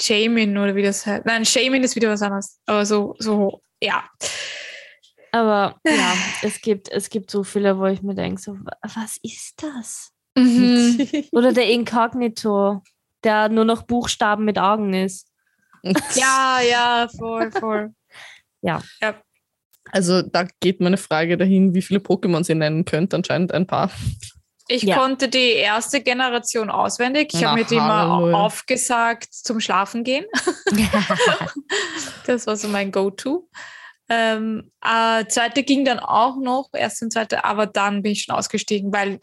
Jamin oder wie das heißt. Nein, Shamin ist wieder was anderes. Aber so, so, ja. Aber ja, es gibt, es gibt so viele, wo ich mir denke, so, was ist das? Mhm. Oder der Inkognito, der nur noch Buchstaben mit Augen ist. ja, ja, voll, voll. ja. ja. Also da geht meine Frage dahin, wie viele Pokémon sie nennen könnt. Anscheinend ein paar. Ich ja. konnte die erste Generation auswendig. Ich habe mir die mal aufgesagt zum Schlafen gehen. das war so mein Go-To. Ähm, äh, zweite ging dann auch noch, erste und zweite, aber dann bin ich schon ausgestiegen, weil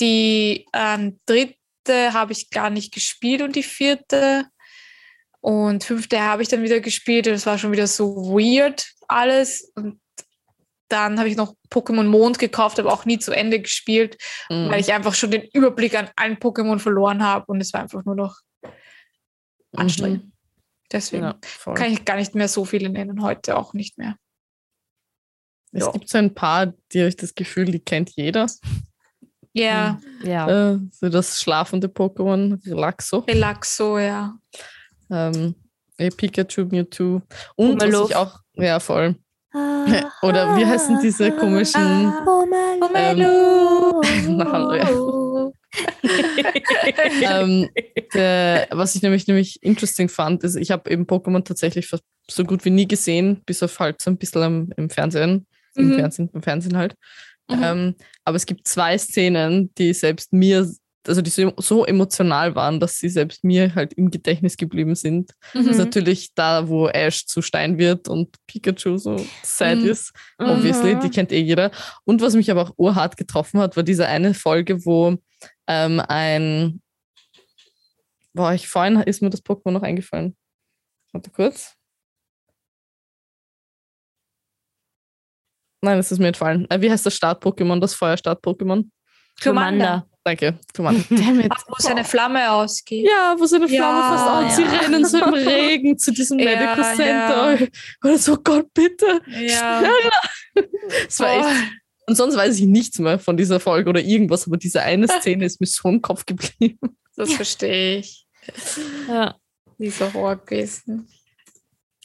die ähm, dritte habe ich gar nicht gespielt und die vierte und fünfte habe ich dann wieder gespielt und es war schon wieder so weird alles. Und dann habe ich noch Pokémon Mond gekauft, aber auch nie zu Ende gespielt, mhm. weil ich einfach schon den Überblick an allen Pokémon verloren habe und es war einfach nur noch mhm. anstrengend. Mhm. Deswegen ja, kann ich gar nicht mehr so viele nennen, heute auch nicht mehr. Es ja. gibt so ein paar, die habe ich das Gefühl, die kennt jeder. Ja. ja. Äh, so das schlafende Pokémon, Relaxo. Relaxo, ja. Ähm, Pikachu, Mewtwo. Und was ich auch, ja, voll. Oder wie heißen diese komischen. Ähm, ähm, der, was ich nämlich, nämlich interesting fand, ist, ich habe eben Pokémon tatsächlich so gut wie nie gesehen, bis auf halt so ein bisschen im, im Fernsehen, mhm. im Fernsehen, im Fernsehen halt. Mhm. Ähm, aber es gibt zwei Szenen, die selbst mir also die so, so, emotional waren, dass sie selbst mir halt im Gedächtnis geblieben sind. Mhm. Das ist natürlich da, wo Ash zu Stein wird und Pikachu so sad mhm. ist. Obviously, mhm. die kennt eh jeder. Und was mich aber auch urhart getroffen hat, war diese eine Folge, wo ähm, ein Boah, ich vorhin ist mir das Pokémon noch eingefallen. Warte kurz. Nein, es ist mir entfallen. Äh, wie heißt das Start-Pokémon, das Feuerstart-Pokémon? Commander. Danke, Commander. Ach, wo seine Flamme ausgeht. Ja, wo seine Flamme ja, fast aus. Ja. Sie rennen so im Regen zu diesem ja, Medical Center. Ja. Und so, Gott, bitte. Ja. Das war echt. Und sonst weiß ich nichts mehr von dieser Folge oder irgendwas, aber diese eine Szene ist mir so im Kopf geblieben. Das verstehe ich. Ja. Dieser Horror gewesen.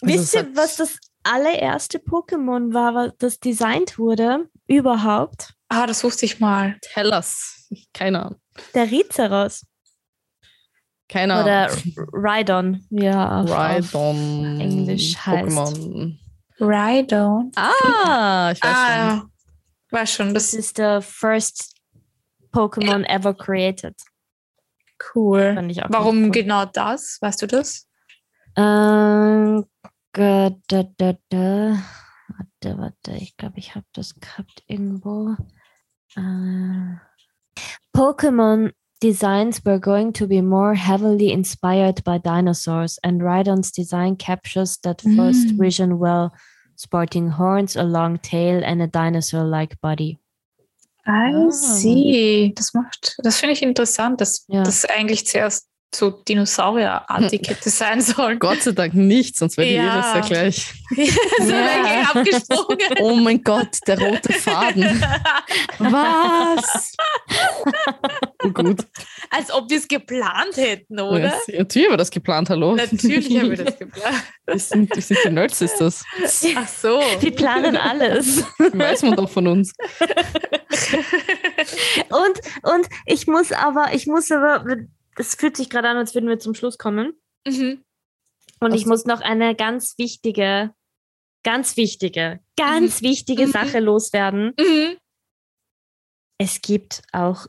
Also Wisst ihr, was das allererste Pokémon war, das designt wurde? Überhaupt? Ah, das wusste ich mal. Tell us. Keine Ahnung. Der Rizeros. Keine Ahnung. Oder Rhydon, ja. Rhydon. Englisch heißt. Pokémon. Rhydon. Ah, ich weiß ah, schon. Weiß schon. Das, das ist der first Pokémon ever created. Cool. Warum cool. genau das? Weißt du das? Ähm, da, da, da. Warte, warte, ich glaube, ich habe das gehabt irgendwo. Äh, Pokemon designs were going to be more heavily inspired by dinosaurs, and Rhydon's design captures that first mm. vision well, sporting horns, a long tail, and a dinosaur-like body. I oh. see. Das macht, das finde ich interessant, dass ja. das eigentlich zuerst so Dinosaurierartig hätte sein sollen. Gott sei Dank nicht, sonst wäre ja. jedes ja gleich. so ja. abgesprungen. Oh mein Gott, der rote Faden. Was? oh, gut. als ob wir es geplant hätten, oder? Ja, natürlich haben wir das geplant, hallo. Natürlich haben wir das geplant. Wir sind, wir sind die Nerd Sisters. Ach so. Wir planen alles. Weiß man doch von uns. und, und ich muss aber, ich muss aber, es fühlt sich gerade an, als würden wir zum Schluss kommen. Mhm. Und Was? ich muss noch eine ganz wichtige, ganz wichtige, ganz wichtige Mhm. Sache loswerden. Mhm. Es gibt auch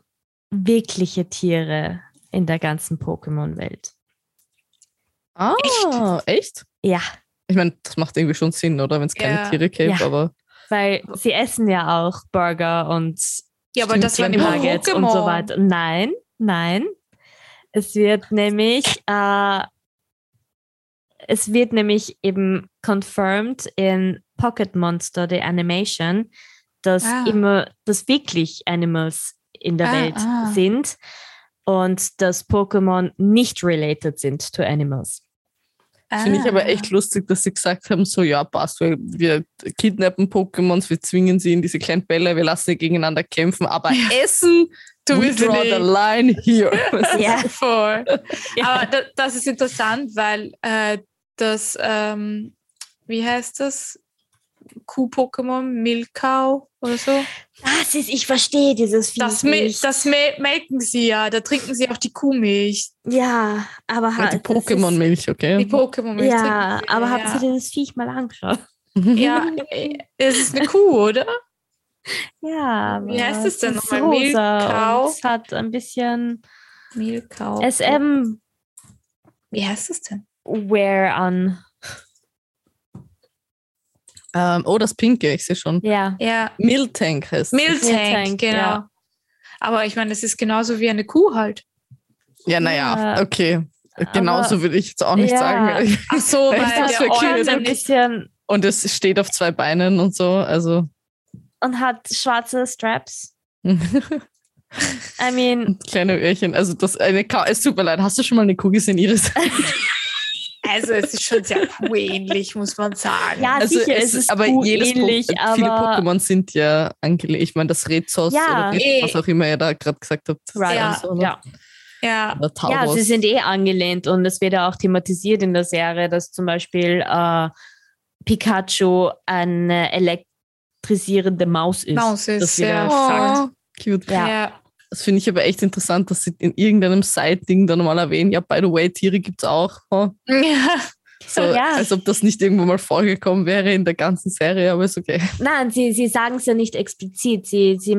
wirkliche Tiere in der ganzen Pokémon-Welt. Ah, echt? Ja, Ich meine, das macht irgendwie schon Sinn, oder? Wenn es keine Ja. Tiere gäbe, Ja. aber. weil sie essen ja auch Burger und Ja, aber das waren immer Nuggets Pokémon. und so weiter. Nein, nein. Es wird nämlich, äh, es wird nämlich eben confirmed in Pocket Monster, the Animation, dass Ah. immer, dass wirklich Animals in der Ah, Welt ah. sind und dass Pokémon nicht related sind to Animals. Finde ich aber Ah. echt lustig, dass sie gesagt haben: so, ja, passt, wir, wir kidnappen Pokémons, wir zwingen sie in diese kleinen Bälle, wir lassen sie gegeneinander kämpfen, aber essen, Du we draw the nicht. line here. Ja. Voll. Ja. Aber da, das ist interessant, weil äh, das, ähm, wie heißt das? Kuh-Pokémon, Milkau oder so. Das ist, ich verstehe dieses Vieh Das, nicht. das mel melken sie ja, da trinken sie auch die Kuhmilch. ja, aber Ja, halt, die das Pokémon-Milch, Die okay. Pokémon-Milch. Ja, aber ja. habt ihr dieses Viech mal angeschaut? Ja, es ist eine Kuh, oder? Ja, Wie heißt es denn nochmal? und Es hat ein bisschen Milkau. SM Wie heißt es denn? Wear an. Ähm, oh, das Pinke, ich sehe schon. Ja. Ja, Miltank heißt es. Miltank, Miltank, genau. ja. Aber ich meine, es ist genauso wie eine Kuh halt. Ja, naja, Ja. okay. Genauso würde ich jetzt auch nicht Ja. sagen. Ach so, weil das der. Ort ein bisschen Und es steht auf zwei Beinen und so, also. Und hat schwarze Straps. I mean, Kleine Öhrchen. Also das eine Ka es tut mir leid, hast du schon mal eine Kuh gesehen, Iris? Also es ist schon sehr kuhähnlich, muss man sagen. ja, Also sicher, es ist aber jedes Po- ähnlich, viele aber Pokémon sind ja angelegt. Ich meine, das Rezos Ja. oder Eh. was auch immer ihr da gerade gesagt habt. Right. Ja. so, ja. Ja, ja, sie sind eh angelehnt und es wird ja auch thematisiert in der Serie, dass zum Beispiel äh, Pikachu eine elektrisierende Maus ist. Maus ist, das wird ja. Oh, cute. Ja. ja. Das finde ich aber echt interessant, dass sie in irgendeinem Side-Ding dann mal erwähnen, ja, by the way, Tiere gibt es auch. Oh. ja. So, Ja. Als ob das nicht irgendwo mal vorgekommen wäre in der ganzen Serie, aber ist okay. Nein, sie, sie sagen es ja nicht explizit. Sie, sie,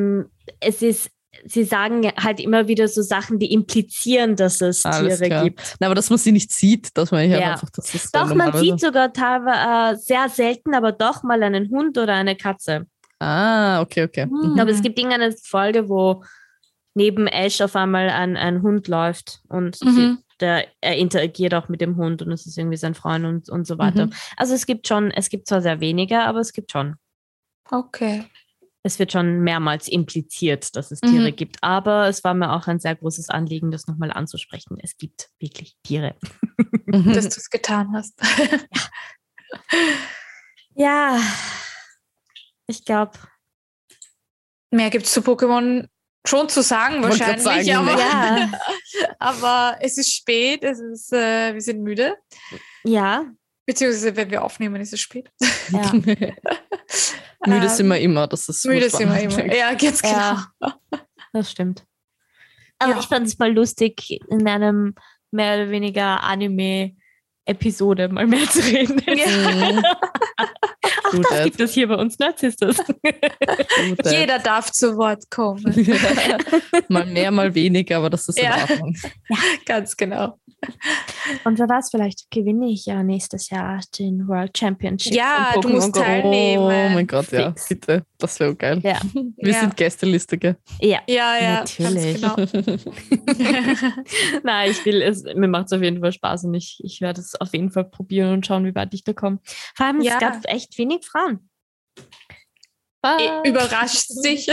es ist, sie sagen halt immer wieder so Sachen, die implizieren, dass es Alles Tiere klar. gibt. Na, aber dass man sie nicht sieht, dass man ja einfach, dass das Doch, man sieht sogar teilweise äh, sehr selten, aber doch mal einen Hund oder eine Katze. Ah, okay, okay. Mhm. Aber es gibt irgendeine Folge, wo neben Ash auf einmal ein, ein Hund läuft und sie, Mhm. der, er interagiert auch mit dem Hund und es ist irgendwie sein Freund und, und so weiter. Mhm. Also es gibt schon, es gibt zwar sehr wenige, aber es gibt schon. Okay. Es wird schon mehrmals impliziert, dass es Mhm. Tiere gibt. Aber es war mir auch ein sehr großes Anliegen, das nochmal anzusprechen. Es gibt wirklich Tiere. Mhm. Dass du es getan hast. Ja, ich glaube, Mehr gibt es zu Pokémon schon zu sagen, wahrscheinlich. sagen, aber, ja, aber es ist spät, es ist, äh, wir sind müde. ja, Beziehungsweise, wenn wir aufnehmen, ist es spät. ja. Müde Ähm, sind wir immer, das ist Müde sind wir immer. Ja, ganz genau. Ja. Das stimmt. Aber Ja. ich fand es mal lustig, in einem mehr oder weniger Anime-Episode mal mehr zu reden. Mhm. Auch Gut, das Ed. gibt es hier bei uns. Gut, Ed. Jeder darf zu Wort kommen. mal mehr, mal weniger, aber das ist Ja. in Ordnung. ganz genau. Und wer weiß, vielleicht gewinne ich ja nächstes Jahr den World Championship. Ja, du musst Go. teilnehmen. Oh mein Gott, ja, Fix. bitte. Das wäre geil. Ja, Wir ja. sind Gästeliste, gell? ja. Ja, ja, Natürlich. genau. Nein, ich will es, mir macht es auf jeden Fall Spaß und ich, ich werde es auf jeden Fall probieren und schauen, wie weit ich da komme. Vor allem, Ja. es gab echt wenig Frauen. Eh, Überrascht dich.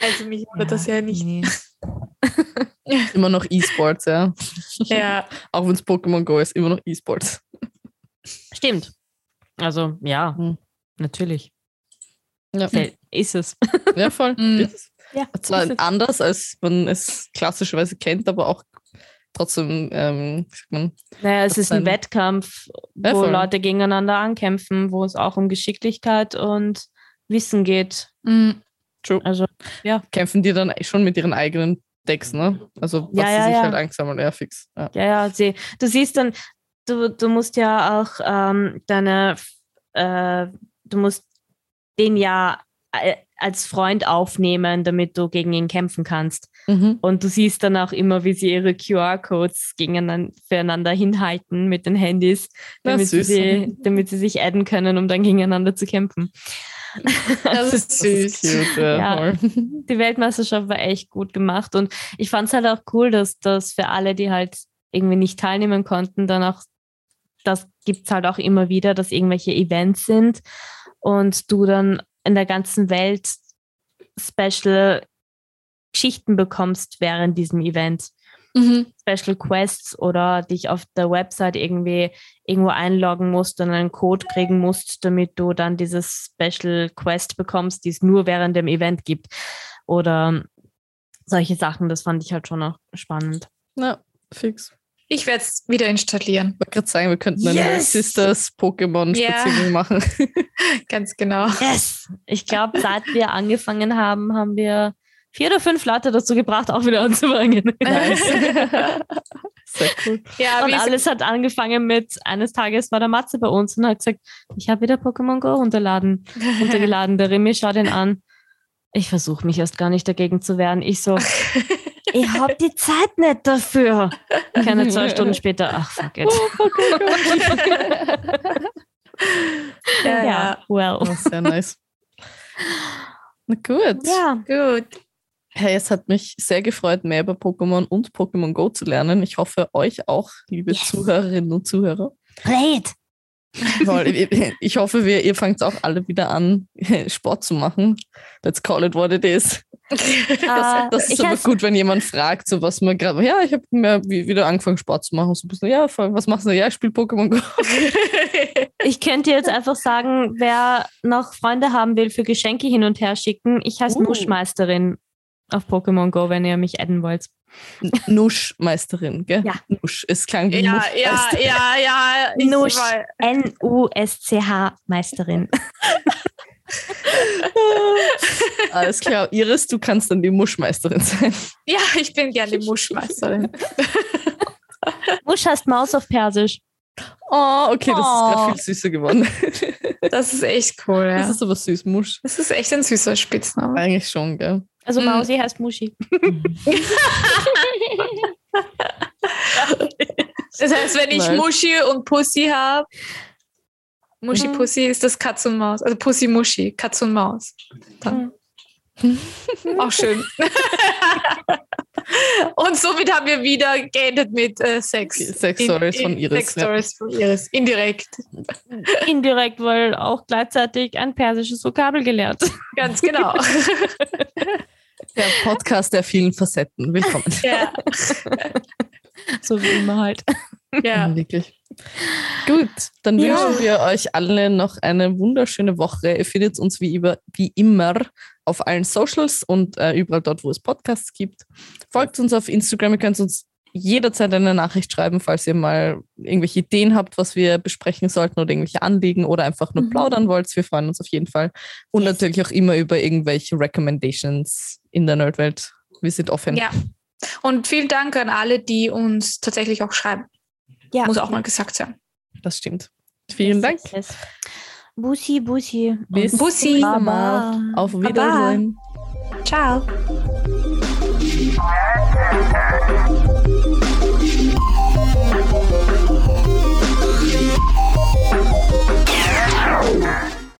also mich wundert das ja nicht. Nee. Immer noch E-Sports, ja. Ja, Auch wenn es Pokémon Go ist, immer noch E-Sports. Stimmt. Also, ja, Hm. natürlich. Ja, Ist es. ja voll. Mhm. Ist es. Ja, Zwar anders, als man es klassischerweise kennt, aber auch trotzdem, ähm, man, Naja, es ist ein, Wettkampf, wo voll. Leute gegeneinander ankämpfen, wo es auch um Geschicklichkeit und Wissen geht. Mhm. True. Also, ja. Kämpfen die dann schon mit ihren eigenen Decks, ne? Also, was ja, ja, sie sich ja. halt eingesammelt, ja, fix. Ja, ja, ja sie, du siehst dann, du, du musst ja auch ähm, deine, äh, du musst den ja als Freund aufnehmen, damit du gegen ihn kämpfen kannst. Mhm. Und du siehst dann auch immer, wie sie ihre QR-Codes füreinander hinhalten mit den Handys, damit sie, damit sie sich adden können, um dann gegeneinander zu kämpfen. Das ist süß. Das ist cute, ja, die Weltmeisterschaft war echt gut gemacht und ich fand es halt auch cool, dass das für alle, die halt irgendwie nicht teilnehmen konnten, dann auch, das gibt es halt auch immer wieder, dass irgendwelche Events sind und du dann in der ganzen Welt Special Geschichten bekommst während diesem Event. Mhm. Special Quests oder dich auf der Website irgendwie irgendwo einloggen musst und einen Code kriegen musst, damit du dann dieses Special Quest bekommst, die es nur während dem Event gibt. Oder solche Sachen, das fand ich halt schon noch spannend. Ja, fix. Ich werde es wieder installieren. Ich wollte gerade sagen, wir könnten yes. eine Sisters-Pokémon-Spaziergang yeah. machen. Ganz genau. Yes! Ich glaube, seit wir angefangen haben, haben wir vier oder fünf Leute dazu gebracht, auch wieder anzufangen. Nice. Sehr cool. Ja, und alles hat angefangen mit, eines Tages war der Matze bei uns und hat gesagt, ich habe wieder Pokémon Go runterladen, runtergeladen. Der Remy schaut ihn an. Ich versuche mich erst gar nicht dagegen zu wehren. Ich so, ich habe die Zeit nicht dafür. Keine zwei Stunden später, ach, fuck it. Oh, fuck it. ja, ja, well. Oh, sehr nice. Na gut. Ja, gut. Hey, es hat mich sehr gefreut, mehr über Pokémon und Pokémon Go zu lernen. Ich hoffe, euch auch, liebe yes. Zuhörerinnen und Zuhörer. It! Ich hoffe, wir, ihr fangt auch alle wieder an, Sport zu machen. Let's call it what it is. Das, ah, das ist aber gut, wenn jemand fragt, so was man gerade, ja, ich habe mir wieder angefangen, Sport zu machen. So ein bisschen, ja, was machst du? Ja, ich spiele Pokémon Go. Ich könnte jetzt einfach sagen, wer noch Freunde haben will für Geschenke hin und her schicken, ich heiße uh. Muschmeisterin auf Pokémon Go, wenn ihr mich adden wollt. Nuschmeisterin, gell? Ja. Nusch. Es klang wie Ja, ja, ja, ja. Nusch. N-U-S-C-H Meisterin. Alles klar. Iris, du kannst dann die Muschmeisterin sein. Ja, ich bin gerne die Muschmeisterin. Musch heißt Maus auf Persisch. Oh, okay, das oh. ist gerade viel süßer geworden. Das ist echt cool, ja. Das ist aber süß, Musch. Das ist echt ein süßer Spitzname. Eigentlich schon, gell? Also mhm. Mausi heißt Muschi. das heißt, wenn ich Nein. Muschi und Pussy habe, Muschi mhm. Pussy ist das Katz und Maus. Also Pussy Muschi, Katz und Maus. Dann. Mhm. Auch schön. und somit haben wir wieder geendet mit äh, Sex. Sex Stories von Iris. Sex Stories ja. von Iris. Indirekt. Indirekt, weil auch gleichzeitig ein persisches Vokabel gelernt. Ganz genau. Der Podcast der vielen Facetten. Willkommen. Ja. so wie immer halt. Ja. Wirklich. Gut, dann ja. wünschen wir euch alle noch eine wunderschöne Woche. Ihr findet uns wie, über, wie immer auf allen Socials und äh, überall dort, wo es Podcasts gibt. Folgt uns auf Instagram, ihr könnt uns jederzeit eine Nachricht schreiben, falls ihr mal irgendwelche Ideen habt, was wir besprechen sollten oder irgendwelche Anliegen oder einfach nur mhm. plaudern wollt. Wir freuen uns auf jeden Fall. Und yes. natürlich auch immer über irgendwelche Recommendations in der Nerdwelt. Wir sind offen. Ja. Und vielen Dank an alle, die uns tatsächlich auch schreiben. Ja. Muss auch mal gesagt sein. Das stimmt. Vielen yes, Dank. Yes. Bussi, Bussi. Bis Bussi. Baba. Auf Wiedersehen. Baba. Ciao.